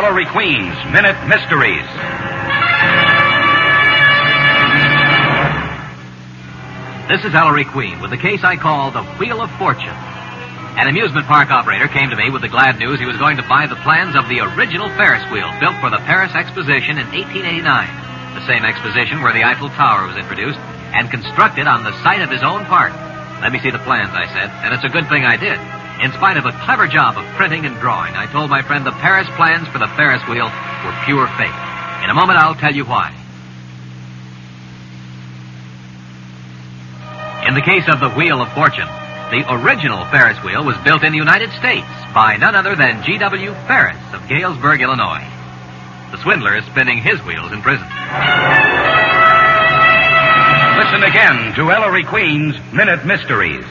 Ellery Queen's Minute Mysteries. This is Ellery Queen with the case I call the Wheel of Fortune. An amusement park operator came to me with the glad news he was going to buy the plans of the original Ferris wheel built for the Paris Exposition in 1889. The same exposition where the Eiffel Tower was introduced and constructed on the site of his own park. Let me see the plans, I said, and it's a good thing I did. In spite of a clever job of printing and drawing, I told my friend the Paris plans for the Ferris wheel were pure fake. In a moment, I'll tell you why. In the case of the Wheel of Fortune, the original Ferris wheel was built in the United States by none other than G.W. Ferris of Galesburg, Illinois. The swindler is spinning his wheels in prison. Listen again to Ellery Queen's Minute Mysteries.